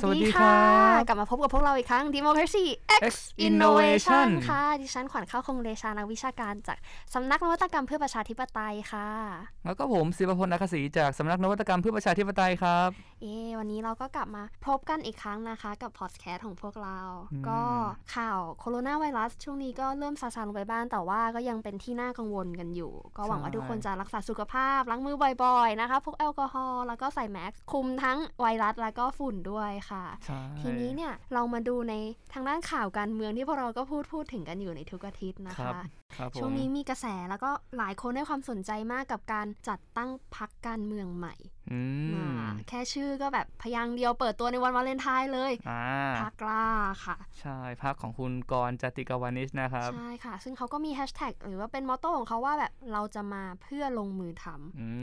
สวัสดีค่ะ กลับมาพบกับพวกเราอีกครั้ง Democracy X Innovation ค่ะ ดิฉันขวัญข้าวคงเดชานักวิชาการจากสำนักนวัตกรรมเพื่อประชาธิปไตยค่ะ แล้วก็ผมศิวพลนักศรีจากสำนักนวัตกรรมเพื่อประชาธิปไตยครับ เอวันนี้เราก็กลับมาพบกันอีกครั้งนะคะ กับพอดแคสต์ของพวกเรา ก็ข่าวโคโรนาไวรัสช่วงนี้ก็เริ่มซาซาลงไปบ้างแต่ว่าก็ยังเป็นที่น่ากังวลกันอยู่ ก็หวังว่าทุกคนจะรักษาสุขภาพล้างมือบ่อยๆนะคะพกแอลกอฮอล์แล้วก็ใส่แมสคุมทั้งไวรัสแล้วก็ฝุ่นด้วยค่ะ ทีนี้เนี่ยเรามาดูในทางด้านข่าวการเมืองที่พวกเราก็พูดพูดถึงกันอยู่ในทุกอาทิตย์นะคะช่วงนี้มีกระแสแล้วก็หลายคนให้ความสนใจมากกับการจัดตั้งพรรคการเมืองใหม่ แค่ชื่อก็แบบพยางค์เดียวเปิดตัวในวันวาเลนไทน์เลยพรรคกล้าค่ะ ใช่พรรคของคุณกรณ์ จาติกวณิชนะครับ ใช่ค่ะ ซึ่งเขาก็มีแฮชแท็กหรือว่าเป็น motto ของเขาว่าแบบเราจะมาเพื่อลงมือท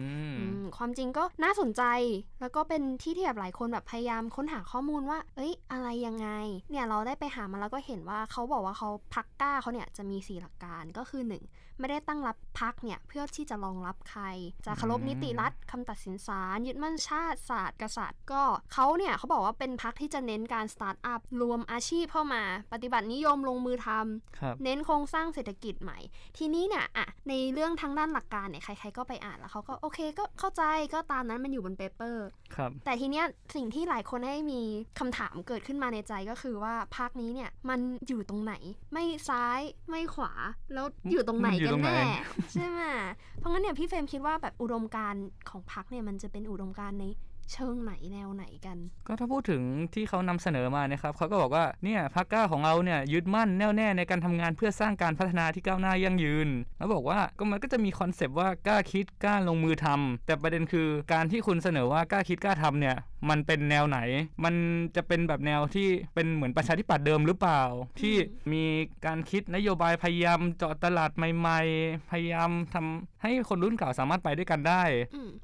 ำความจริงก็น่าสนใจ แล้วก็เป็นที่ที่แบบหลายคนแบบพยายามค้นหาข้อมูลว่า เอ้ย อะไรยังไง เนี่ยเราได้ไปหามาแล้วก็เห็นว่าเขาบอกว่าเขาพรรคกล้าเขาเนี่ยจะมี 4 หลักการก็คือ 1 ไม่ได้ตั้งรับพรรคเนี่ยเพื่อที่จะรองรับใคร จะเคารพนิติรัฐคำตัดสินศาลยึดมั่นชาติศาสน์กษัตริย์ ก็เขาเนี่ยเขาบอกว่าเป็นพรรคที่จะเน้นการสตาร์ทอัพรวมอาชีพเข้ามา ปฏิบัตินิยมลงมือทำเน้นโครงสร้างเศรษฐกิจใหม่ ทีนี้เนี่ยอะในเรื่องทางด้านหลักการเนี่ยใคร ๆ ก็ไปอ่านแล้วเขาก็โอเคก็เข้าใจก็ตามนั้นมันอยู่บน paper แต่ทีเนี้ยสิ่งที่หลายคนให้มีคำถามเกิดขึ้นมาในใจก็คือว่าพรรคนี้เนี่ยมันอยู่ตรงไหน ไม่ซ้ายไม่ขวาแล้วอยู่ตรงไหนกันแน่ใช่ไหมเพราะงั้นเนี่ยพี่เฟรมคิดว่าแบบอุดมการณ์ของพรรคเนี่ยมันจะเป็นอุดมการณ์ใน เชิงไหนแนวไหนกัน ก็ถ้าพูดถึงที่เขานำเสนอมานะครับเขาก็บอกว่าเนี่ยพรรคกล้าของเราเนี่ยยึดมั่นแน่วแน่ในการทำงานเพื่อสร้างการพัฒนาที่ก้าวหน้ายั่งยืน แล้วบอกว่าก็มันก็จะมีคอนเซปต์ว่ากล้าคิดกล้าลงมือทำแต่ประเด็นคือการที่คุณเสนอว่ากล้าคิดกล้าทำเนี่ยมันเป็นแนวไหน มันจะเป็นแบบแนวที่เป็นเหมือนประชาธิปัตย์เดิมหรือเปล่า ที่มีการคิดนโยบายพยายามเจาะตลาดใหม่ ๆ พยายามทำให้คนรุ่นเก่าสามารถไปด้วยกันได้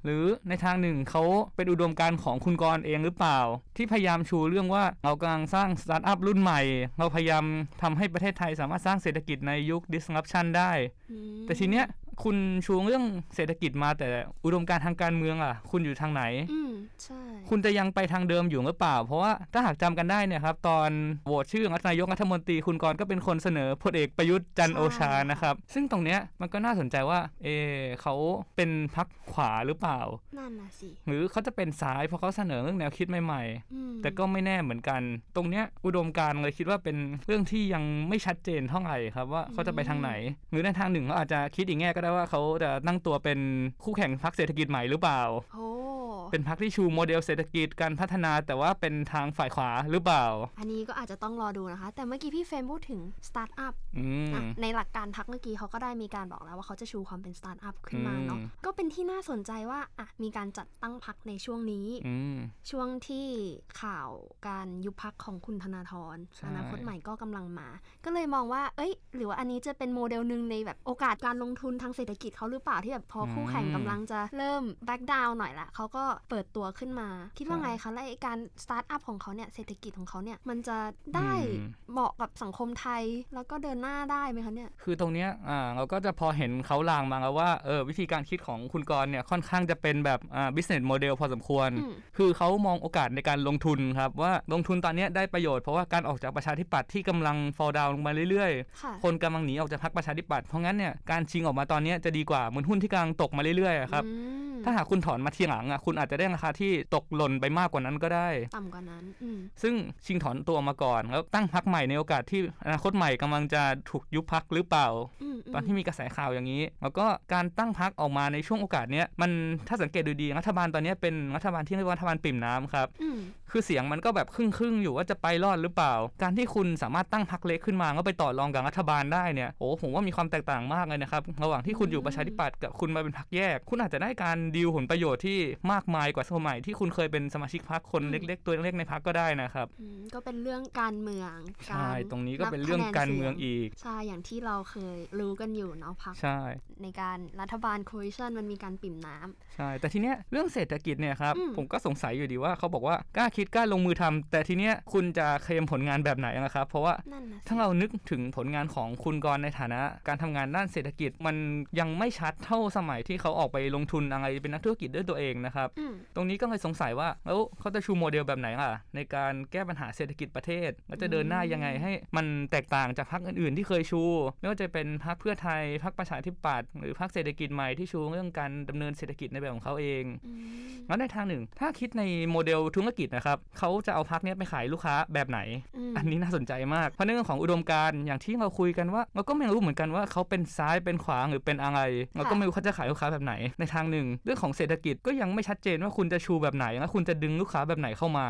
หรือในทางหนึ่งเขาเป็นอุดมการณ์ของคุณกรณ์เองหรือเปล่า ที่พยายามชูเรื่องว่าเรากำลังสร้างสตาร์ทอัพรุ่นใหม่ เราพยายามทำให้ประเทศไทยสามารถสร้างเศรษฐกิจในยุค disruption ได้ แต่ทีเนี้ย คุณชูเรื่องเศรษฐกิจมาแต่อุดมการทางการเมืองอะ คุณอยู่ทางไหน อืมใช่ คุณจะยังไปทางเดิมอยู่หรือเปล่า เพราะว่าถ้าหากจำกันได้เนี่ยครับ ตอนโหวตชื่อนายกรัฐมนตรีคุณกรก็เป็นคนเสนอพลเอกประยุทธ์จันโอชานะครับ ซึ่งตรงเนี้ยมันก็น่าสนใจว่า เอเขาเป็นพักขวาหรือเปล่านั่นนะสิหรือเขาจะเป็นซ้ายเพราะเขาเสนอเรื่องแนวคิดใหม่ๆ แต่ก็ไม่แน่เหมือนกัน ตรงเนี้ยอุดมการณ์เลยคิดว่าเป็นเรื่องที่ยังไม่ชัดเจนเท่าไหร่ครับว่าเขาจะไปทางไหน หรือในทางหนึ่งเขาอาจจะคิดอีกแง่ก็ได้ว่าเขาจะตั้งตัวเป็นคู่แข่งพรรคเศรษฐกิจใหม่หรือเปล่า เป็นพรรคที่ชูโมเดลเศรษฐกิจการพัฒนาแต่ว่าเป็นทางฝ่ายขวาหรือเปล่า อันนี้ก็อาจจะต้องรอดูนะคะ แต่เมื่อกี้พี่เฟรมพูดถึงสตาร์ทอัพในหลักการพรรคเมื่อกี้เขาก็ได้มีการบอกแล้วว่าเขาจะชูความเป็นสตาร์ทอัพขึ้นมาเนาะก็เป็นที่น่าสนใจว่าอะมีการจัดตั้งพรรคในช่วงนี้ช่วงที่ข่าวการยุบพรรคของคุณธนาธรอนาคตใหม่ก็กำลังมา ก็เลยมองว่า เอ้ย หรือว่าอันนี้จะเป็นโมเดลหนึ่งในแบบโอกาสการลงทุนทางเศรษฐกิจเขาหรือเปล่าที่แบบพอคู่แข่งกำลังจะเริ่ม back down หน่อยละเขาก็เปิดตัวขึ้นมา คิดว่าไงคะและการสตาร์ทอัพของเขาเนี่ยเศรษฐกิจของเขาเนี่ยมันจะได้เหมาะกับสังคมไทยแล้วก็เดินหน้าได้ไหมคะเนี่ยคือตรงเนี้ยอ่าเราก็จะพอเห็นเค้าลางมาแล้วว่าเออวิธีการคิดของคุณกรณ์เนี่ยค่อนข้างจะเป็นแบบอ่า business model พอสมควร คือเขามองโอกาสในการลงทุนครับว่าลงทุนตอนนี้ได้ประโยชน์เพราะว่าการออกจากประชาธิปัตย์ที่กำลัง fall down ลงมาเรื่อยๆ คนกำลังหนีออกจากพรรคประชาธิปัตย์เพราะงั้นเนี่ยการชิงออกมาตอนนี้จะดีกว่าเหมือนหุ้นที่กำลังตกมาเรื่อยๆครับถ้าหากคุณถอนมาทีหลังอะคุณอาจจะได้ราคาที่ตกหล่นไปมากกว่านั้นก็ได้ ต่ำกว่านั้นซึ่งชิงถอนตัวมาก่อน แล้วตั้งพักใหม่ในโอกาสที่อนาคตใหม่กำลังจะถูกยุบพักหรือเปล่า ตอนที่มีกระแสข่าวอย่างนี้ แล้วก็การตั้งพักออกมาในช่วงโอกาสเนี้ยมันถ้าสังเกตดูดีรัฐบาลตอนนี้เป็นรัฐบาลที่เรียกว่ารัฐบาลปิ่มน้ำครับ คือเสียงมันก็แบบครึ่งครึ่งอยู่ว่าจะไปรอดหรือเปล่า การที่คุณสามารถตั้งพักเล็กขึ้นมาแล้วไปต่อรองกับรัฐบาลได้เนี่ยโอ้ผมว่ามีความแตกต่างมากเลยนะครับระหว่างที่คุณอยู่ประชาธิปัตย์กับคุณมาเป็นพักแยก คุณอาจจะได้การดีลผลประโยชน์ที่มากมายกว่าสมัยที่คุณเคยเป็นสมาชิกพรรคคนเล็ก ๆ ตัวเล็กๆในพรรคก็ได้นะครับก็เป็นเรื่องการเมืองใช่ตรงนี้ก็เป็นเรื่องการเมืองอีกใช่อย่างที่เราเคยรู้กันอยู่เนาะพรรคใช่ในการรัฐบาลโคลิชันมันมีการปิ่มน้ำใช่แต่ทีเนี้ยเรื่องเศรษฐกิจเนี่ยครับผมก็สงสัยอยู่ดีว่าเขาบอกว่ากล้าคิดกล้าลงมือทำแต่ทีเนี้ยคุณจะเคลมผลงานแบบไหนนะครับ เพราะว่าถ้าเรานึกถึงผลงานของคุณกรในฐานะ การทำงานด้านเศรษฐกิจมันยังไม่ชัดเท่าสมัยที่เขาออกไปลงทุนอะไรเป็นนักธุรกิจด้วยตัวเองนะครับ ตรงนี้ก็เลยสงสัยว่าแล้วเขาจะชูโมเดลแบบไหนล่ะในการแก้ปัญหาเศรษฐกิจประเทศแล้วจะเดินหน้ายังไงให้ มันแตกต่างจากพรรคอื่นๆ ที่เคยชู ไม่ว่าจะเป็นพรรคเพื่อไทยพรรคประชาธิปัตย์หรือพรรคเศรษฐกิจใหม่ที่ชูเรื่องการดำเนินเศรษฐกิจในแบบของเขาเองแล้วในทางหนึ่ง ถ้าคิดในโมเดลธุรกิจนะครับเขาจะเอาพรรคนี้ไปขายลูกค้าแบบไหน อันนี้น่าสนใจมากเพราะเรื่องของอุดมการณ์อย่างที่เราคุยกันว่าเราก็ไม่รู้เหมือนกันว่าเขาเป็นซ้ายเป็นขวาหรือเป็นอะไรเราก็ไม่รู้เขาจะขายลูกค้าแบบไหนในทางหนึ่ง เรื่องของเศรษฐกิจก็ยังไม่ชัดเจนว่าคุณจะชูแบบไหนและคุณจะดึงลูกค้าแบบไหนเข้ามา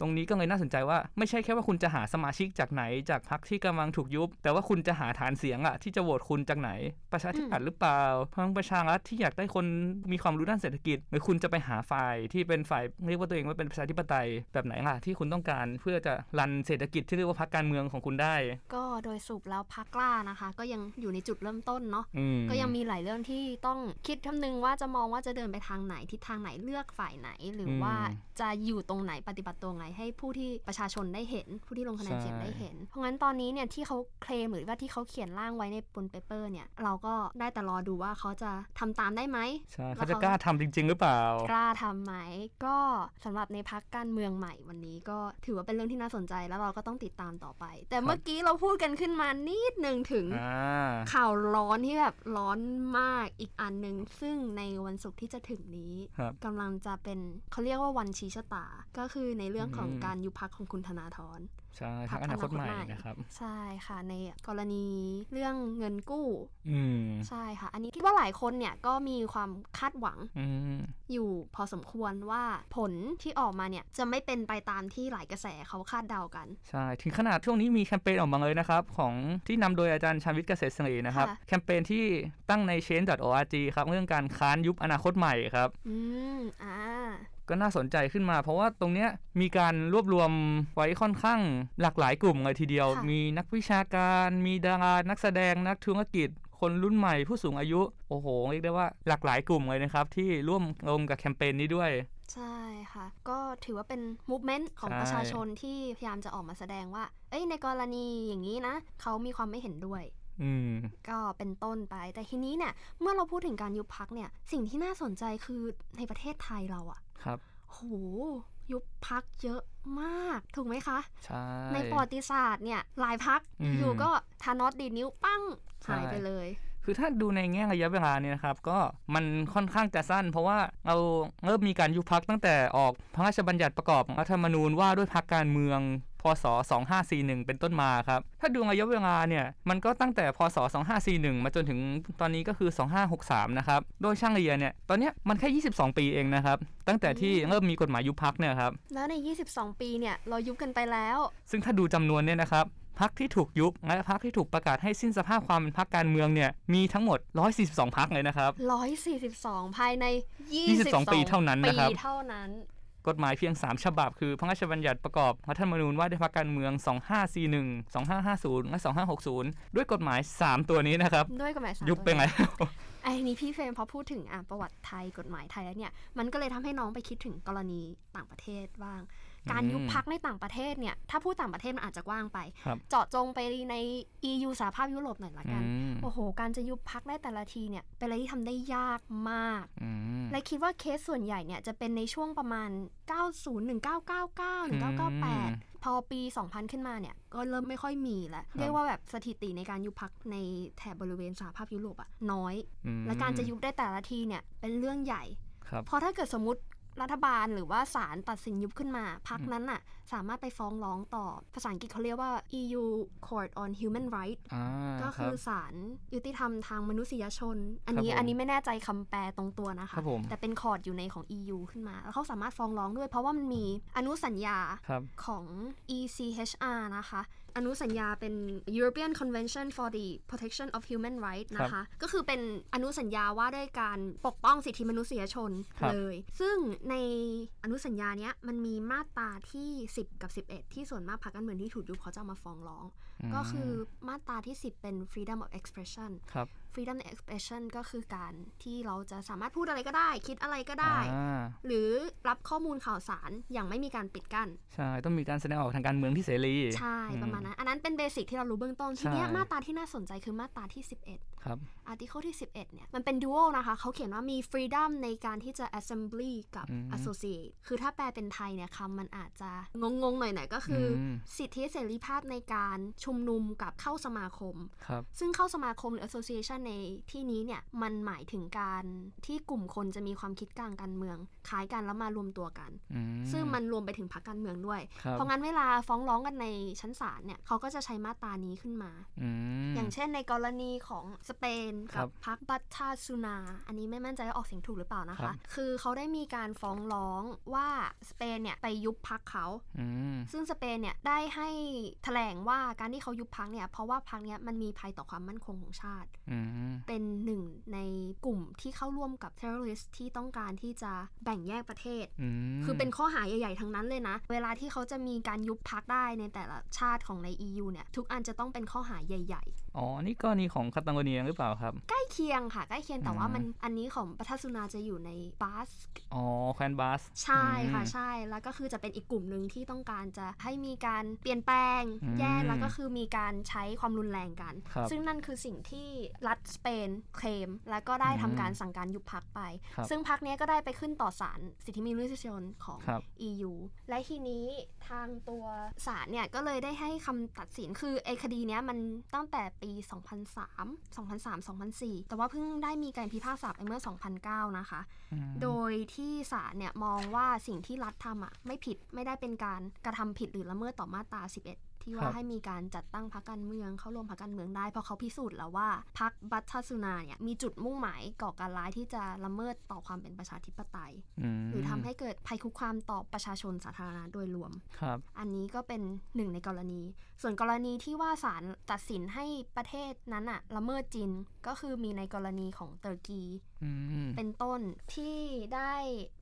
ตรงนี้ก็เลยน่าสนใจว่าไม่ใช่แค่ว่าคุณจะหาสมาชิกจากไหนจากพรรคที่กำลังถูกยุบ แต่ว่าคุณจะหาฐานเสียงอะที่จะโหวตคุณจากไหน ประชาธิปัตย์หรือเปล่าพลังประชารัฐที่อยากได้คนมีความรู้ด้านเศรษฐกิจ หรือคุณจะไปหาฝ่ายที่เป็นฝ่ายเรียกว่าตัวเองว่าเป็นประชาธิปไตยแบบไหนล่ะที่คุณต้องการเพื่อจะรันเศรษฐกิจที่เรียกว่าพรรคการเมืองของคุณได้ ก็โดยสุปแล้วพรรคกล้านะคะ ก็ยังอยู่ในจุดเริ่มต้นเนาะก็ยังมีหลายเรื่องที่ต้องคิดคำนึงว่าจะมองว่าจะเดินไปทางไหนทิศทางไหนเลือกฝ่ายไหน หรือว่าจะอยู่ตรงไหนปฏิบัติตัวไง ให้ผู้ที่ประชาชนได้เห็น ผู้ที่ลงคะแนนเสียงได้เห็น เพราะงั้นตอนนี้เนี่ยที่เขาเคลมหรือว่าที่เขาเขียนร่างไว้ในบนเปเปอร์เนี่ยเราก็ได้แต่รอดูว่าเขาจะทำตามได้ไหมใช่เขาจะกล้าทำจริง ๆ หรือเปล่า กล้าทํำไหมก็สำหรับในพักการเมืองใหม่วันนี้ก็ถือว่าเป็นเรื่องที่น่าสนใจแล้วเราก็ต้องติดตามต่อไป แต่เมื่อกี้เราพูดกันขึ้นมานิดหนึ่งถึงข่าวร้อนที่แบบร้อนมากอีกอันหนึ่งซึ่งในวันศุกร์ที่จะถึงนี้กำลังจะเป็นเขาเรียกว่าวันชี้ชะตา ก็คือในเรื่องของการยุบพักของคุณธนาธร ใช่พักอนาคตใหม่นะครับ ใช่ค่ะ ในกรณีเรื่องเงินกู้ อืใช่ค่ะ อันนี้คิดว่าหลายคนเนี่ยก็มีความคาดหวังอยู่พอสมควรว่าผลที่ออกมาเนี่ยจะไม่เป็นไปตามที่หลายกระแสเขาคาดเดากัน ใช่ ถึงขนาดช่วงนี้มีแคมเปญออกมาเลยนะครับ ของที่นำโดยอาจารย์ชาวิทย์เกษตรเสรีนะครับ แคมเปญที่ตั้งใน change.org ครับเรื่องการค้านยุบอนาคตใหม่ครับ อืมอ่า ก็น่าสนใจขึ้นมา เพราะว่าตรงเนี้ยมีการรวบรวมไว้ค่อนข้างหลากหลายกลุ่มเลยทีเดียว มีนักวิชาการ มีดารานักแสดงนักธุรกิจคนรุ่นใหม่ผู้สูงอายุ โอ้โห เรียกได้ว่าหลากหลายกลุ่มเลยนะครับ ที่ร่วมลงกับแคมเปญนี้ด้วย ใช่ค่ะ ก็ถือว่าเป็นมูฟเมนต์ของประชาชนที่พยายามจะออกมาแสดงว่า เอ้ยในกรณีอย่างนี้นะ เขามีความไม่เห็นด้วยก็เป็นต้นไป แต่ทีนี้เนี่ย เมื่อเราพูดถึงการยุบพักเนี่ย สิ่งที่น่าสนใจคือในประเทศไทยเราอะ ครับโหยุบพักเยอะมากถูกไหมคะใช่ในประวัติศาสตร์เนี่ยหลายพักอยู่ก็ทานอสดีนิ้วปั้งหายไปเลย คือถ้าดูในแง่ระยะเวลาเนี่ยนะครับก็มันค่อนข้างจะสั้น เพราะว่าเราเริ่มมีการยุบพักตั้งแต่ออกพระราชบัญญัติประกอบรัฐธรรมนูญว่าด้วยพักการเมืองพ ศ 2541 เป็นต้นมาครับ ถ้าดูระยะเวลาเนี่ย มันก็ตั้งแต่พศ 2541 มาจนถึงตอนนี้ก็คือ 2563 นะครับ โดยช่างเลียเนี่ย ตอนนี้มันแค่ 22 ปีเองนะครับ ตั้งแต่ที่เริ่มมีกฎหมายยุบพักเนี่ยครับ แล้วใน 22 ปีเนี่ยเรายุบกันไปแล้ว ซึ่งถ้าดูจำนวนเนี่ยนะครับพักที่ถูกยุบและพักที่ถูกประกาศให้สิ้นสภาพความเป็นพักการเมืองเนี่ยมีทั้งหมด 142 พักเลยนะครับ 142 ภายใน 22 ปีเท่านั้นนะครับเท่านั้น กฎหมายเพียง 3 ฉบับ คือพระราชบัญญัติประกอบรัฐธรรมนูญว่าด้วยพรรคการเมือง 2541 2550 และ 2560 ด้วยกฎหมาย 3 ตัวนี้นะครับ ด้วยกฎหมายยุบไปไงไอ้นี้พี่เฟรมพอพูดถึงอะประวัติไทยกฎหมายไทยแล้วเนี่ย มันก็เลยทำให้น้องไปคิดถึงกรณีต่างประเทศบ้าง การยุบพักในต่างประเทศเนี่ย ถ้าพูดต่างประเทศมันอาจจะกว้างไป เจาะจงไปใน EU สหภาพยุโรปหน่อยละกัน โอ้โห การจะยุบพักได้แต่ละทีเนี่ย เป็นอะไรที่ทำได้ยากมาก และคิดว่าเคสส่วนใหญ่เนี่ย จะเป็นในช่วงประมาณ 90 1999 1998 พอปี 2000 ขึ้นมาเนี่ย ก็เริ่มไม่ค่อยมีแล้วเรียกว่าแบบสถิติในการยุบพักในแถบบริเวณสหภาพยุโรปอะน้อย และการจะยุบได้แต่ละทีเนี่ยเป็นเรื่องใหญ่เพราะถ้าเกิดสมมติ รัฐบาลหรือว่าศาลตัดสินยุบขึ้นมาพักนั้นน่ะ สามารถไปฟ้องร้องต่อ ภาษาอังกฤษเขาเรียกว่า EU Court on Human Rights ก็คือศาลยุติธรรมทางมนุษยชน อันนี้อันนี้ไม่แน่ใจคำแปลตรงตัวนะคะ แต่เป็นคอร์ดอยู่ในของ EU ขึ้นมา แล้วเขาสามารถฟ้องร้องด้วย เพราะว่ามันมีอนุสัญญาของ ECHR นะคะ อนุสัญญาเป็น European Convention for the Protection of Human Rights นะคะ ก็คือเป็นอนุสัญญาว่าด้วยการปกป้องสิทธิมนุษยชนเลย ซึ่งในอนุสัญญาเนี้ยมันมีมาตราที่10 กับ 11 ที่ส่วนมากพรรคการเมืองที่ถูกยุบเขาจะมาฟ้องร้อง ก็คือมาตราที่ 10 เป็น freedom of expression freedom expression ก็คือการที่เราจะสามารถพูดอะไรก็ได้ คิดอะไรก็ได้ หรือรับข้อมูลข่าวสารอย่างไม่มีการปิดกัน้น ใช่ ต้องมีการแสดงออกทางการเมืองที่เสรี ใช่ ประมาณนั้น อันนั้นเป็นเบสิกที่เรารู้เบื้องต้น ทีนี้มาตราที่น่าสนใจคือมาตราที่ 11 ครับอาร์ติเคิลที่ 11 เนี่ย มันเป็นดูโอนะคะ เขาเขียนว่ามี freedom ในการที่จะ assembly กับ associate คือถ้าแปลเป็นไทยเนี่ยคำมันอาจจะงงๆหน่อยๆก็คือ สิทธิเสรีภาพในการชุมนุมกับเข้าสมาคมซึ่งเข้าสมาคมหรือ association ในที่นี้เนี่ยมันหมายถึงการที่กลุ่มคนจะมีความคิดกลางการเมืองคล้ายกันแล้วมารวมตัวกัน ซึ่งมันรวมไปถึงพรรคการเมืองด้วย เพราะงั้นเวลาฟ้องร้องกันในชั้นศาลเนี่ยเขาก็จะใช้มาตรานี้ขึ้นมาอย่างเช่นในกรณีของสเปนกับพรรคบัตทาซูนา อันนี้ไม่มั่นใจว่าออกเสียงถูกหรือเปล่านะคะ คือเขาได้มีการฟ้องร้องว่าสเปนเนี่ยไปยุบพรรคเขาซึ่งสเปนเนี่ยได้ให้แถลงว่าการที่เขายุบพรรคเนี่ยเพราะว่าพรรคเนี้ยมันมีภัยต่อความมั่นคงของชาติเป็นหนึ่งในกลุ่มที่เข้าร่วมกับเทอร์ริสที่ต้องการที่จะแบ่งแยกประเทศ คือเป็นข้อหาใหญ่ๆทั้งนั้นเลยนะ เวลาที่เขาจะมีการยุบพรรคได้ในแต่ละชาติของใน EU เนี่ยทุกอันจะต้องเป็นข้อหาใหญ่ ๆ อ๋อ นี่ก็นี่ของคาตังโกเนียหรือเปล่าครับ ใกล้เคียงค่ะ ใกล้เคียงแต่ว่ามันอันนี้ของปัทสุนาจะอยู่ในบาสอ๋อแควนบาสใช่ค่ะใช่ แล้วก็คือจะเป็นอีกกลุ่มหนึ่งที่ต้องการจะให้มีการเปลี่ยนแปลงแย่แล้วก็คือมีการใช้ความรุนแรงกัน ซึ่งนั่นคือสิ่งที่รัฐสเปนเคลมแล้วก็ได้ทำการสั่งการยุบพักไป ซึ่งพักนี้ก็ได้ไปขึ้นต่อศาลสิทธิมนุษยชนของ EU และทีนี้ทางตัวศาลเนี่ยก็เลยได้ให้คำตัดสินคือไอ้คดีเนี้ยมันตั้งแต่ปี2003 2003 2004 แต่ว่าเพิ่งได้มีการพิพากษาไปเมื่อ 2009 นะคะ โดยที่ศาลเนี่ยมองว่าสิ่งที่รัฐทำอะไม่ผิดไม่ได้เป็นการกระทำผิดหรือละเมิดต่อมาตรา 11 ที่ว่าให้มีการจัดตั้งพรรคการเมืองเข้าร่วมพรรคการเมืองได้ เพราะเขาพิสูจน์แล้วว่าพรรคบัตทัสุนาเนี่ยมีจุดมุ่งหมายก่อการร้ายที่จะละเมิดต่อความเป็นประชาธิปไตย หรือทำให้เกิดภัยคุกคามต่อประชาชนสาธารณะโดยรวมครับอันนี้ก็เป็นหนึ่งในกรณี ส่วนกรณีที่ว่าศาลตัดสินให้ประเทศนั้นอะละเมิดจินก็คือมีในกรณีของเตอร์กีเป็นต้นที่ได้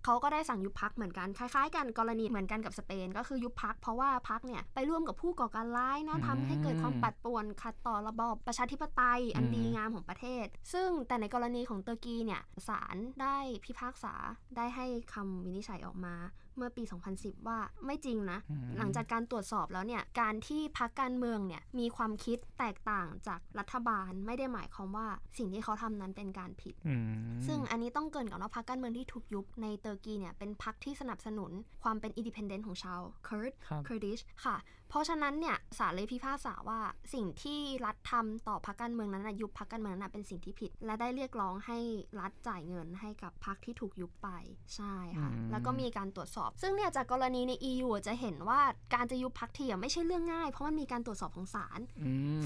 เขาก็ได้สั่งยุบพักเหมือนกันคล้ายๆ กันกรณีเหมือนกันกับสเปน ก็คือยุบพักเพราะว่าพักเนี่ยไปร่วมกับผู้ก่อการร้ายนะทำให้เกิดความปัดป่วนขัดต่อระบอบประชาธิปไตยอันดีงามของประเทศ ซึ่งแต่ในกรณีของเตอร์กีเนี่ยศาลได้พิพากษาได้ให้คำวินิจฉัยออกมา เมื่อปี 2010 ว่าไม่จริงนะ หลังจากการตรวจสอบแล้วเนี่ย การที่พรรคการเมืองเนี่ยมีความคิดแตกต่างจากรัฐบาลไม่ได้หมายความว่าสิ่งที่เขาทำนั้นเป็นการผิด ซึ่งอันนี้ต้องเกริ่นก่อนว่าพรรคการเมืองที่ถูกยุบใน Turkey เนี่ยเป็นพรรคที่สนับสนุนความเป็น independent ของชาวเคิร์ด Kurdish ค่ะ เพราะฉะนั้นเนี่ยศาลเลยพิพากษาว่าสิ่งที่รัฐทำต่อพรรคการเมืองนั้นยุบพรรคการเมืองนั้นเป็นสิ่งที่ผิด และได้เรียกร้องให้รัฐจ่ายเงินให้กับพรรคที่ถูกยุบไปใช่ค่ะแล้วก็มีการตรวจสอบ ซึ่งเนี่ยจากกรณีใน EU จะเห็นว่าการจะยุบพรรคทีไม่ใช่เรื่องง่าย เพราะมันมีการตรวจสอบของศาล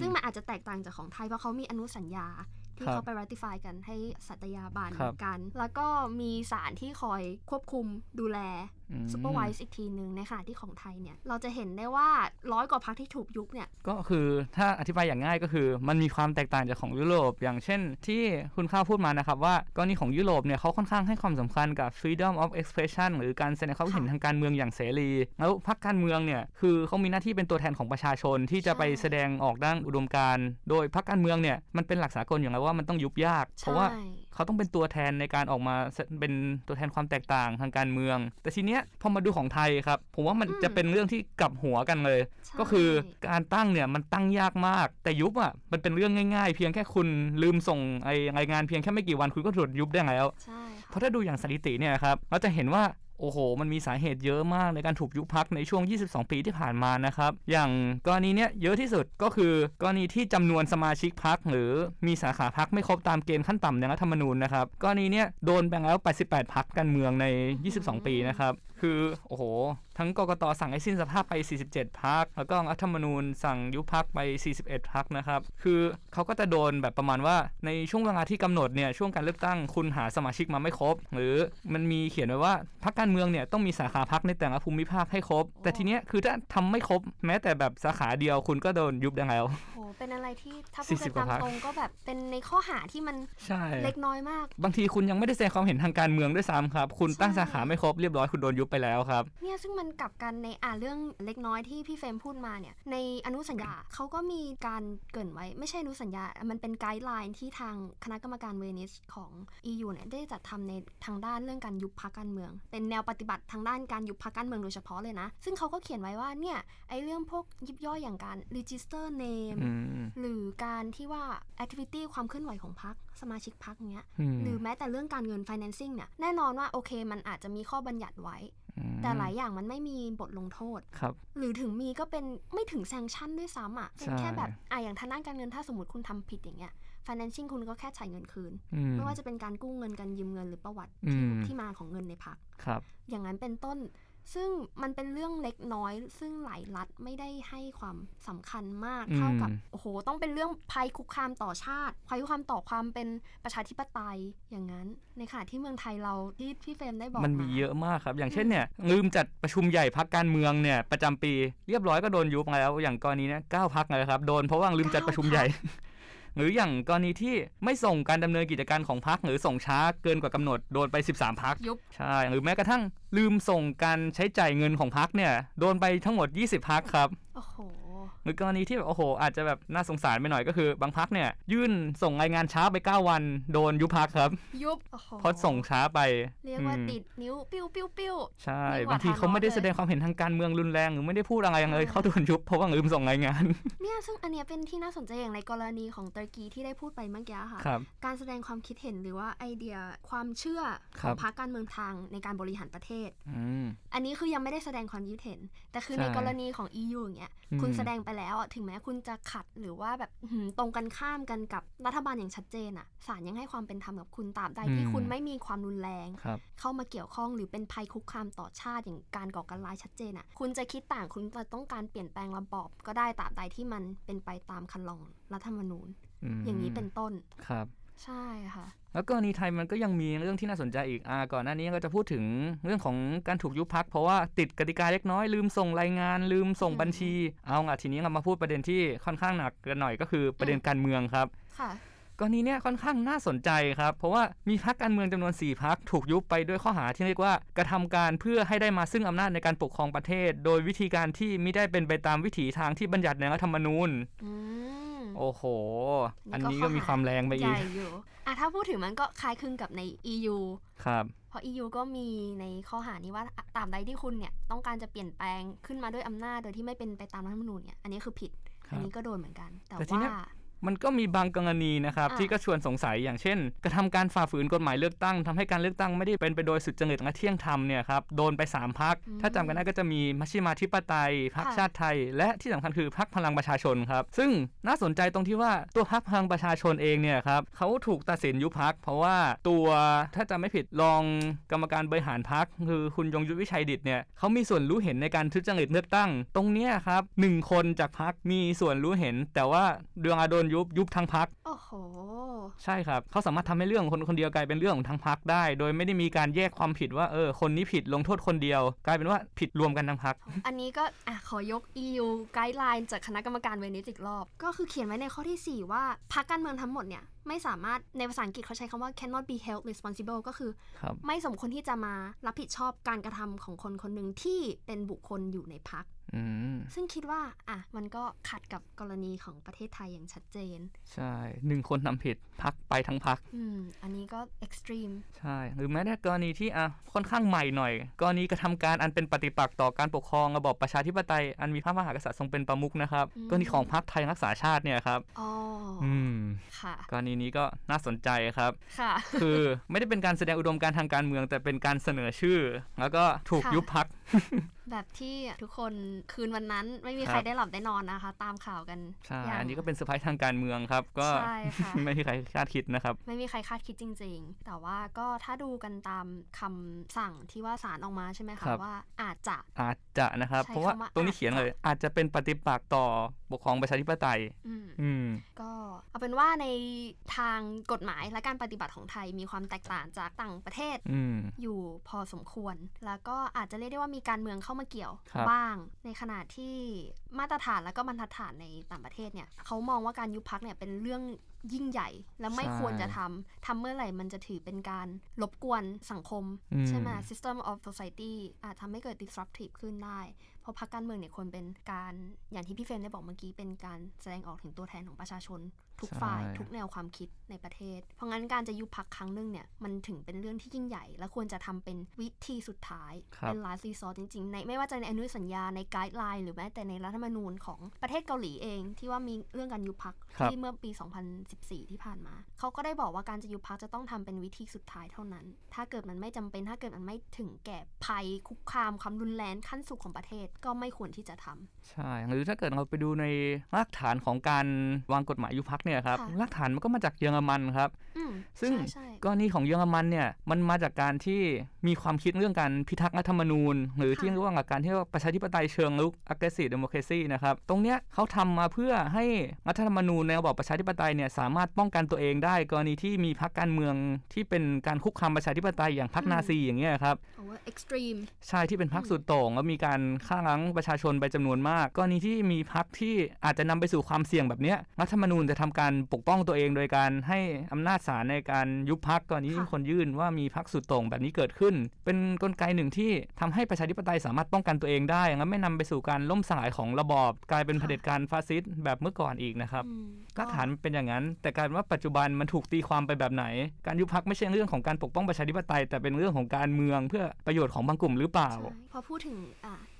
ซึ่งมันอาจจะแตกต่างจากของไทยเพราะเขามีอนุสัญญาที่เขาไป ratify กันให้สัตยาบันกัน แล้วก็มีศาลที่คอยควบคุมดูแล supervise อีกทีหนึ่งในขณะที่ของไทยเนี่ย เราจะเห็นได้ว่าร้อยกว่าพรรคที่ถูกยุบเนี่ย ก็คือถ้าอธิบายอย่างง่ายก็คือ มันมีความแตกต่างจากของยุโรป อย่างเช่น ที่คุณข้าวพูดมานะครับ ว่ากรณีของยุโรปเนี่ยเขาค่อนข้างให้ความสำคัญกับ freedom of expression หรือการแสดงความเห็นทางการเมืองอย่างเสรี แล้วพรรคการเมืองเนี่ยคือเขามีหน้าที่เป็นตัวแทนของประชาชนที่จะไปแสดงออกด้านอุดมการณ์โดยพรรคการเมืองเนี่ยมันเป็นหลักสากลอย่างไรว่ามันต้องยุบยาก เพราะว่า เขาต้องเป็นตัวแทนในการออกมาเป็นตัวแทนความแตกต่างทางการเมือง แต่ทีเนี้ยพอมาดูของไทยครับ ผมว่ามันจะเป็นเรื่องที่กลับหัวกันเลย ก็คือการตั้งเนี่ยมันตั้งยากมาก แต่ยุบอะมันเป็นเรื่องง่ายๆ เพียงแค่คุณลืมส่งไอ้รายงานเพียงแค่ไม่กี่วันคุณก็ถูกยุบได้แล้วเพราะถ้าดูอย่างสถิติเนี่ยครับเราจะเห็นว่า โอ้โห มันมีสาเหตุเยอะมากในการถูกยุบพักในช่วง 22 ปีที่ผ่านมานะครับ อย่างกรณีเนี้ยเยอะที่สุดก็คือกรณีที่จำนวนสมาชิกพักหรือมีสาขาพักไม่ครบตามเกณฑ์ขั้นต่ำในรัฐธรรมนูญนะครับ กรณีเนี้ยโดนแบ่งแล้ว 88 พักการเมืองใน 22 ปีนะครับ คือ โอ้โห ทั้งกกตสั่งให้สิ้นสภาพไป 47พักแล้วก็รัฐธรรมนูญสั่งยุบพักไป 41พักนะครับคือเขาก็จะโดนแบบประมาณว่าในช่วงเวลาที่กำหนดเนี่ยช่วงการเลือกตั้งคุณหาสมาชิกมาไม่ครบ หรือมันมีเขียนไว้ว่าพักการเมืองเนี่ยต้องมีสาขาพักในแต่ละภูมิภาคให้ครบ แต่ทีเนี้ยคือถ้าทำไม่ครบแม้แต่แบบสาขาเดียวคุณก็โดนยุบได้แล้วโอ้เป็นอะไรที่ถ้าพูดกันตามตรงก็แบบเป็นในข้อหาที่มันเล็กน้อยมาก บางทีคุณยังไม่ได้แสดงความเห็นทางการเมืองด้วยซ้ำครับ คุณตั้งสาขาไม่ครบเรียบร้อยคุณโดนยุบไปแล้วครับเนี่ยซึ่งมันกลับกันในอ่าเรื่องเล็กน้อยที่พี่เฟรมพูดมาเนี่ยในอนุสัญญาเขาก็มีการเกินไว้ ไม่ใช่อนุสัญญา มันเป็นไกด์ไลน์ที่ทางคณะกรรมการเวนิสของ EU เนี่ยได้จัดทำในทางด้านเรื่องการยุบพักการเมือง เป็นแนวปฏิบัติทางด้านการยุบพักการเมืองโดยเฉพาะเลยนะ ซึ่งเขาก็เขียนไว้ว่าเนี่ยไอเรื่องพวกยิบย่อยอย่างการ register name หรือการที่ว่า activity ความเคลื่อนไหวของพักสมาชิกพักเนี้ยหรือแม้แต่เรื่องการเงิน financing เนี่ยแน่นอนว่าโอเค มันอาจจะมีข้อบัญญัติไว้ แต่หลายอย่างมันไม่มีบทลงโทษครับ หรือถึงมีก็เป็นไม่ถึงแซงชั่นด้วยซ้ำอะเป็นแค่แบบอะอย่างทางด้านการเงินถ้าสมมติคุณทำผิดอย่างเงี้ย financing คุณก็แค่จ่ายเงินคืน ไม่ว่าจะเป็นการกู้เงินการยืมเงินหรือประวัติที่ที่มาของเงินในพักครับ อย่างนั้นเป็นต้น ซึ่งมันเป็นเรื่องเล็กน้อย ซึ่งหลายรัฐไม่ได้ให้ความสำคัญมากเท่ากับโอ้โห ต้องเป็นเรื่องภัยคุกคามต่อชาติ ภัยคุกคามต่อความเป็นประชาธิปไตยอย่างนั้นในขณะที่เมืองไทยเราที่พี่เฟรมได้บอกมันมีเยอะมากครับ อย่างเช่นเนี่ยลืมจัดประชุมใหญ่พักการเมืองเนี่ยประจำปีเรียบร้อยก็โดนยุบแล้ว อย่างกรณีนี้เก้าพักเลยครับโดนเพราะว่าลืมจัดประชุมใหญ่ หรืออย่างกรณีที่ไม่ส่งการดำเนินกิจการของพักหรือส่งช้าเกินกว่ากำหนดโดนไป 13 พักยุบใช่หรือแม้กระทั่งลืมส่งการใช้จ่ายเงินของพักเนี่ยโดนไปทั้งหมด 20 พักครับโอ้โห หรือกรณีที่แบบโอ้โห อาจจะแบบน่าสงสารไปหน่อยก็คือบางพักเนี่ย ยื่นส่งรายงานช้าไป 9 วันโดนยุบพักครับ ยุบเพราะส่งช้าไป เรียกว่าติดนิ้วปิ้วปิ้วปิ้วใช่ บางทีเขาไม่ได้แสดงความเห็นทางการเมืองรุนแรงหรือไม่ได้พูดอะไรเลยเขาโดนยุบเพราะว่าลืมส่งรายงาน เนี่ยซึ่งอันเนี้ยเป็นที่น่าสนใจอย่างในกรณีของตุรกีที่ได้พูดไปเมื่อกี้ค่ะ การแสดงความคิดเห็นหรือว่าไอเดียความเชื่อของพรรคการเมืองทางในการบริหารประเทศ อันนี้คือยังไม่ได้แสดงความคิดเห็น แต่คือในกรณีของ EU อย่างเงี้ยคุณแสดงไปแล้วถึงแม้คุณจะขัดหรือว่าแบบตรงกันข้ามกันกับรัฐบาลอย่างชัดเจนอะศาลยังให้ความเป็นธรรมกับคุณตามใดที่คุณไม่มีความรุนแรง เข้ามาเกี่ยวข้องหรือเป็นภัยคุกคามต่อชาติอย่างการก่อการร้ายชัดเจนอะคุณจะคิดต่างคุณจะต้องการเปลี่ยนแปลงระบอบ ก็ได้ตามใดที่มันเป็นไปตามคันลองรัฐธรรมนูญ อย่างนี้เป็นต้นครับ ใช่ค่ะ แล้วกรณีไทยมันก็ยังมีเรื่องที่น่าสนใจอีกอ่าก่อนหน้านี้ก็จะพูดถึงเรื่องของการถูกยุบพักเพราะว่าติดกติกาเล็กน้อยลืมส่งรายงาน ลืมส่งบัญชี เอาอะทีนี้เรามาพูดประเด็นที่ค่อนข้างหนักกันหน่อยก็คือประเด็นการเมืองครับ ค่ะกรณีเนี้ยค่อนข้างน่าสนใจครับ เพราะว่ามีพักการเมืองจำนวน 4พักถูกยุบไปด้วยข้อหาที่เรียกว่ากระทำการเพื่อให้ได้มาซึ่งอำนาจในการปกครองประเทศ โดยวิธีการที่ไม่ได้เป็นไปตามวิถีทางที่บัญญัติในรัฐธรรมนูญ โอ้โห อันนี้ก็มีความแรงไปอีกใหญ่อยู่อะถ้าพูดถึงมันก็คล้ายคลึงกับใน EU ครับ เพราะ EU ก็มีในข้อหานี้ว่าตามใดที่คุณเนี่ยต้องการจะเปลี่ยนแปลงขึ้นมาด้วยอำนาจโดยที่ไม่เป็นไปตามรัฐธรรมนูญเนี่ยอันนี้คือผิด อันนี้ก็โดนเหมือนกัน แต่ว่า มันก็มีบางกรณีนะครับที่ก็ชวนสงสัยอย่างเช่น กระทำการฝ่าฝืนกฎหมายเลือกตั้งทำให้การเลือกตั้งไม่ได้เป็นไปโดยสุจริตและเที่ยงธรรมเนี่ยครับโดนไป 3พัก ถ้าจำกันได้ก็จะมีมัชฌิมาธิปไตยพักชาติไทย และที่สำคัญคือพักพลังประชาชนครับ ซึ่งน่าสนใจตรงที่ว่าตัวพักพลังประชาชนเองเนี่ยครับเขาถูกตัดสินยุบพัก เพราะว่าตัวถ้าจะไม่ผิดรองกรรมการบริหารพักคือคุณยงยุทธวิชัยดิตเนี่ยเขามีส่วนรู้เห็นในการทุจริตเลือกตั้ง ตรงนี้ครับหนึ่งคนจากพักมีส่วนรู้เห็น แต่ว่าเดืองอาโดนยุบยุบทั้งพักโอ้โห ใช่ครับเขาสามารถทำให้เรื่องคนคนเดียวกลายเป็นเรื่องของทั้งพักได้ โดยไม่ได้มีการแยกความผิดว่าเออคนนี้ผิดลงโทษคนเดียว กลายเป็นว่าผิดรวมกันทั้งพัก อันนี้ก็อะขอยก EU ไกด์ไลน์จากคณะกรรมการเวนิสอีกรอบ ก็คือเขียนไว้ในข้อที่ 4 ว่าพักการเมืองทั้งหมดเนี่ยไม่สามารถในภาษาอังกฤษเขาใช้คำว่า cannot be held responsible ก็คือคไม่สมควรที่จะมารับผิดชอบการกระทำของคนคนหนึ่งที่เป็นบุคคลอยู่ในพัก ซึ่งคิดว่า อะ มันก็ขัดกับกรณีของประเทศไทยอย่างชัดเจน ใช่หนึ่งคนทำผิดพักไปทั้งพัก อืม อันนี้ก็เอ็กซ์ตรีม ใช่ หรือแม้แต่กรณีที่อะค่อนข้างใหม่หน่อย กรณีกระทำการอันเป็นปฏิปักษ์ต่อการปกครองระบอบประชาธิปไตย อันมีพระมหากษัตริย์ทรงเป็นประมุขนะครับ กรณีของพรรคไทยรักษาชาติเนี่ยครับอ๋ออืมค่ะ กรณีนี้ก็น่าสนใจครับ ค่ะ คือไม่ได้เป็นการแสดงอุดมการทางการเมือง แต่เป็นการเสนอชื่อ แล้วก็ถูกยุบพัก แบบที่ทุกคนคืนวันนั้นไม่มีใครได้หลับได้นอนนะคะ ตามข่าวกันใช่อันนี้ก็เป็นเซอร์ไพรส์ทางการเมืองครับ ก็ไม่มีใครคาดคิดนะครับ ไม่มีใครคาดคิดจริง ๆ แต่ว่าก็ถ้าดูกันตามคำสั่งที่ว่าศาลออกมาใช่ไหมคะว่าอาจจะอาจจะนะครับ เพราะว่าตรงนี้เขียนเลย อาจจะเป็นปฏิปักษ์ต่อปกครองประชาธิปไตยอืมก็เอาเป็นว่าในทางกฎหมายและการปฏิบัติของไทยมีความแตกต่างจากต่างประเทศอยู่พอสมควร แล้วก็อาจจะเรียกได้ว่ามีมีการเมืองเข้ามาเกี่ยวบ้าง ในขณะที่มาตรฐานแล้วก็บรรทัดฐานในต่างประเทศเนี่ยเขามองว่าการยุบพักเนี่ยเป็นเรื่องยิ่งใหญ่ และไม่ควรจะทำทำเมื่อไหร่มันจะถือเป็นการรบกวนสังคม ใช่ไหม system of society อาจทำให้เกิด disruptive ขึ้นได้เพราะพรรคการเมืองเนี่ยควรเป็นการอย่างที่พี่เฟรนได้บอกเมื่อกี้เป็นการแสดงออกถึงตัวแทนของประชาชน ทุกฝ่ายทุกแนวความคิดในประเทศ เพราะงั้นการจะยุบพรรคครั้งหนึ่งเนี่ยมันถึงเป็นเรื่องที่ยิ่งใหญ่ และควรจะทำเป็นวิธีสุดท้าย เป็น last resort จริงๆในไม่ว่าจะในอนุสัญญาใน guideline หรือแม้แต่ในรัฐธรรมนูญของประเทศเกาหลีเอง ที่ว่ามีเรื่องการยุบพรรคที่เมื่อปี 2014 ที่ผ่านมา เขาก็ได้บอกว่าการจะยุบพักจะต้องทำเป็นวิธีสุดท้ายเท่านั้น ถ้าเกิดมันไม่จำเป็นถ้าเกิดมันไม่ถึงแก่ภัยคุกคามความรุนแรงขั้นสุดของประเทศก็ไม่ควรที่จะทำใช่ หรือถ้าเกิดเราไปดูในรากฐานของการวางกฎหมายยุบพักเนี่ยครับรากฐานมันก็มาจากเยอรมันครับซึ่งกรณีของเยอรมันเนี่ยมันมาจากการที่มีความคิดเรื่องการพิทักษ์รัฐธรรมนูญ หรือที่เรียกว่าการที่ว่าประชาธิปไตยเชิงลุก aggressive democracy นะครับตรงเนี้ยเขาทำมาเพื่อให้รัฐธรรมนูญในระบอบประชาธิปไตยเนี่ยสามารถป้องกันตัวเองได้ กรณีที่มีพรรคการเมืองที่เป็นการคุกคามประชาธิปไตยอย่างพรรคนาซีอย่างเงี้ยครับ extreme ใช่ที่เป็นพรรคสุดโต่งแล้วมีการฆ่าล้างประชาชนไปจำนวนมาก กรณีที่มีพรรคที่อาจจะนำไปสู่ความเสี่ยงแบบนี้รัฐธรรมนูญจะทำการปกป้องตัวเองโดยการให้อำนาจศาลในการยุบพรรคกรณีที่คนยื่นว่ามีพรรคสุดโต่งแบบนี้เกิดขึ้น เป็นกลไกหนึ่งที่ทำให้ประชาธิปไตยสามารถป้องกันตัวเองได้แล้วไม่นำไปสู่การล่มสลายของระบอบ กลายเป็นเผด็จการฟาสซิสต์แบบเมื่อก่อนอีกนะครับรากฐานเป็นอย่างนั้น แต่การว่าปัจจุบันมันถูกตีความไปแบบไหน การยุบพรรคไม่ใช่เรื่องของการปกป้องประชาธิปไตย แต่เป็นเรื่องของการเมืองเพื่อประโยชน์ของบางกลุ่มหรือเปล่า พอพูดถึง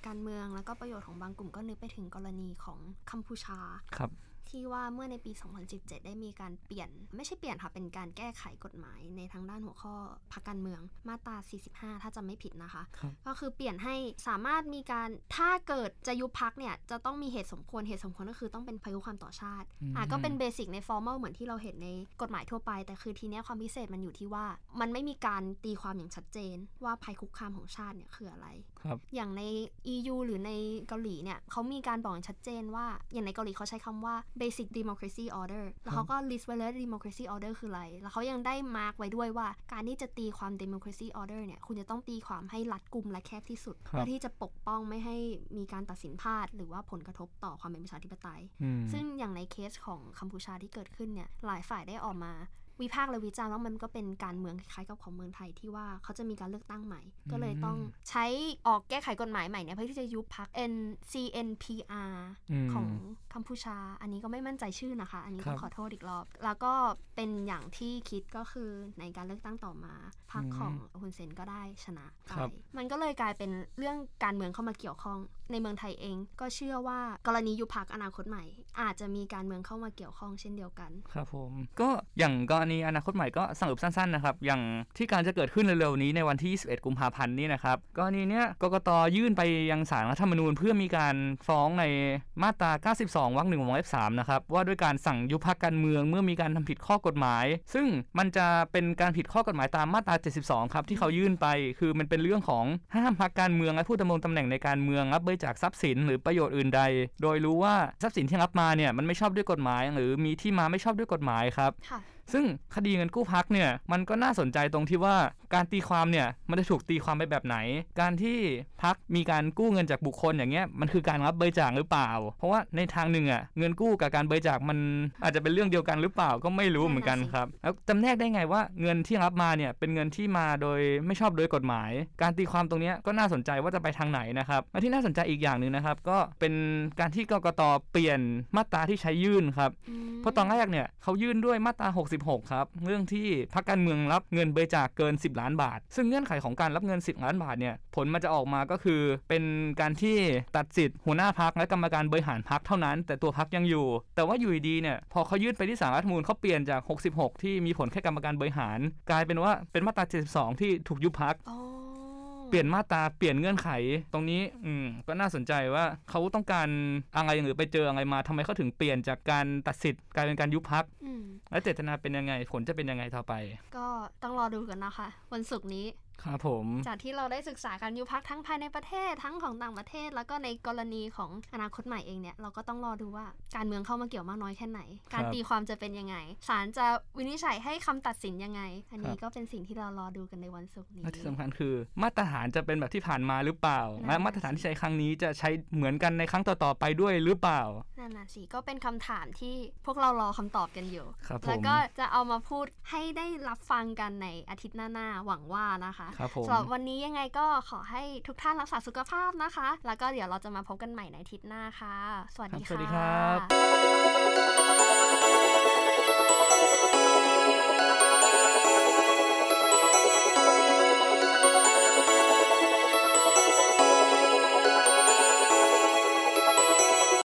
การเมืองแล้วก็ประโยชน์ของบางกลุ่มก็นึกไปถึงกรณีของกัมพูชาครับ ที่ว่าเมื่อในปี 2017 ได้มีการเปลี่ยน ไม่ใช่เปลี่ยนค่ะ เป็นการแก้ไขกฎหมายในทางด้านหัวข้อพักการเมืองมาตรา 45 ถ้าจะไม่ผิดนะคะ ก็คือเปลี่ยนให้สามารถมีการถ้าเกิดจะยุบพักเนี่ย จะต้องมีเหตุสมควรเหตุสมควรก็คือต้องเป็นภัยคุกคามต่อชาติอ่าก็เป็นเบสิกในฟอร์มัลเหมือนที่เราเห็นในกฎหมายทั่วไป แต่คือทีเนี้ยความพิเศษมันอยู่ที่ว่า มันไม่มีการตีความอย่างชัดเจน ว่าภัยคุกคามของชาติเนี่ยคืออะไรอย่างใน EU หรือในเกาหลีเนี่ยเขามีการบอกอย่างชัดเจนว่าอย่างในเกาหลีเขาใช้คำว่า basic democracy democracy order แล้วเขาก็ list ไว้เลย democracy order คืออะไร แล้วเขายังได้มาร์กไว้ด้วยว่า การที่จะตีความ democracy order เนี่ย คุณจะต้องตีความให้รัดกุมและแคบที่สุด เพื่อที่จะปกป้องไม่ให้มีการตัดสินพลาด หรือว่าผลกระทบต่อความเป็นประชาธิปไตย ซึ่งอย่างในเคสของกัมพูชาที่เกิดขึ้นเนี่ย หลายฝ่ายได้ออกมา วิพากษ์และวิจารณ์ว่ามันก็เป็นการเมืองคล้ายกับของเมืองไทยที่ว่าเขาจะมีการเลือกตั้งใหม่ ก็เลยต้องใช้ออกแก้ไขกฎหมายใหม่เนี่ยเพื่อที่จะยุบพัก NCNPR ของกัมพูชา อันนี้ก็ไม่มั่นใจชื่อนะคะ อันนี้ต้องขอโทษอีกรอบ แล้วก็เป็นอย่างที่คิดก็คือในการเลือกตั้งต่อมาพรรคของฮุนเซนก็ได้ชนะไปมันก็เลยกลายเป็นเรื่องการเมืองเข้ามาเกี่ยวข้อง ในเมืองไทยเอง ก็เชื่อว่ากรณียุบพักอนาคตใหม่ อาจจะมีการเมืองเข้ามาเกี่ยวข้องเช่นเดียวกัน ครับผมก็อย่างกรณีอนาคตใหม่ก็สรุปสั้นๆนะครับอย่างที่การจะเกิดขึ้นเร็วๆนี้ในวันที่ 21 กุมภาพันธ์นี้นะครับกรณีเนี้ยกกตยื่นไปยังศาลรัฐธรรมนูญ เพื่อมีการฟ้องในมาตรา 92 วรรคหนึ่งวงเล็บ3นะครับว่าด้วยการสั่งยุบพักการเมืองเมื่อมีการทำผิดข้อกฎหมาย ซึ่งมันจะเป็นการผิดข้อกฎหมายตามมาตรา 72 ครับที่เขายื่นไป คือมันเป็นเรื่องของห้ามพักการเมืองและผู้ดำรงตำแหน่งในการเมืองรับบริจากทรัพย์สินหรือประโยชน์อื่นใด โดยรู้ว่าทรัพย์สินที่รับมาเนี่ยมันไม่ชอบด้วยกฎหมาย หรือมีที่มาไม่ชอบด้วยกฎหมายครับ ซึ่งคดีเงินกู้พักเนี่ยมันก็น่าสนใจตรงที่ว่าการตีความเนี่ยมันจะถูกตีความไปแบบไหน การที่พักมีการกู้เงินจากบุคคลอย่างเงี้ยมันคือการรับบริจาคหรือเปล่า เพราะว่าในทางหนึ่งอะเงินกู้กับการบริจาคมันอาจจะเป็นเรื่องเดียวกันหรือเปล่าก็ไม่รู้เหมือนกันครับแล้วจำแนกได้ไงว่าเงินที่รับมาเนี่ยเป็นเงินที่มาโดยไม่ชอบโดยกฎหมาย การตีความตรงนี้ก็น่าสนใจว่าจะไปทางไหนนะครับและที่น่าสนใจอีกอย่างหนึ่งนะครับ ก็เป็นการที่กกตเปลี่ยนมาตราที่ใช้ยื่นครับเพราะตอนแรกเนี่ยเขายื่นด้วยมาตรา66 ครับ เรื่องที่พรรคการเมืองรับเงินบริจาคเกิน 10 ล้านบาท ซึ่งเงื่อนไขของการรับเงิน 10 ล้านบาทเนี่ย ผลมันจะออกมาก็คือ เป็นการที่ตัดสิทธิ์หัวหน้าพักและกรรมการบริหารพักเท่านั้น แต่ตัวพักยังอยู่ แต่ว่าอยู่ดีเนี่ย พอเขายื่นไปที่สารรัฐมนูลเขาเปลี่ยนจาก 66 ที่มีผลแค่กรรมการบริหาร กลายเป็นว่าเป็นมาตรา 72 ที่ถูกยุบพัก เปลี่ยนมาตราเปลี่ยนเงื่อนไข ตรงนี้อืมก็น่าสนใจว่าเขาต้องการอะไรหรือไปเจออะไรมาทำไมเขาถึงเปลี่ยนจากการตัดสิทธิ์กลายเป็นการยุบพักและเจตนาเป็นยังไงผลจะเป็นยังไงต่อไป ก็ต้องรอดูกันนะคะ วันศุกร์นี้ ครับผม จากที่เราได้ศึกษากันอยู่พักทั้งภายในประเทศทั้งของต่างประเทศ แล้วก็ในกรณีของอนาคตใหม่เองเนี่ยเราก็ต้องรอดูว่าการเมืองเข้ามาเกี่ยวมากน้อยแค่ไหน การตีความจะเป็นยังไงศาลจะวินิจฉัยให้คำตัดสินยังไง อันนี้ก็เป็นสิ่งที่เรารอดูกันในวันศุกร์นี้และที่สำคัญคือ มาตรฐานจะเป็นแบบที่ผ่านมาหรือเปล่าและมาตรฐานที่ใช้ครั้งนี้จะใช้เหมือนกันในครั้งต่อๆไปด้วยหรือเปล่านั่นน่ะสิก็เป็นคำถามที่พวกเรารอคำตอบกันอยู่ครับผมแล้วก็จะเอามาพูดให้ได้รับฟังกันในอาทิตย์หน้าๆหวังว่านะคะครับผมสำหรับวันนี้ยังไงก็ขอให้ทุกท่านรักษาสุขภาพนะคะ แล้วก็เดี๋ยวเราจะมาพบกันใหม่ในอาทิตย์หน้าค่ะ สวัสดีครับสวัสดีค่ะครับ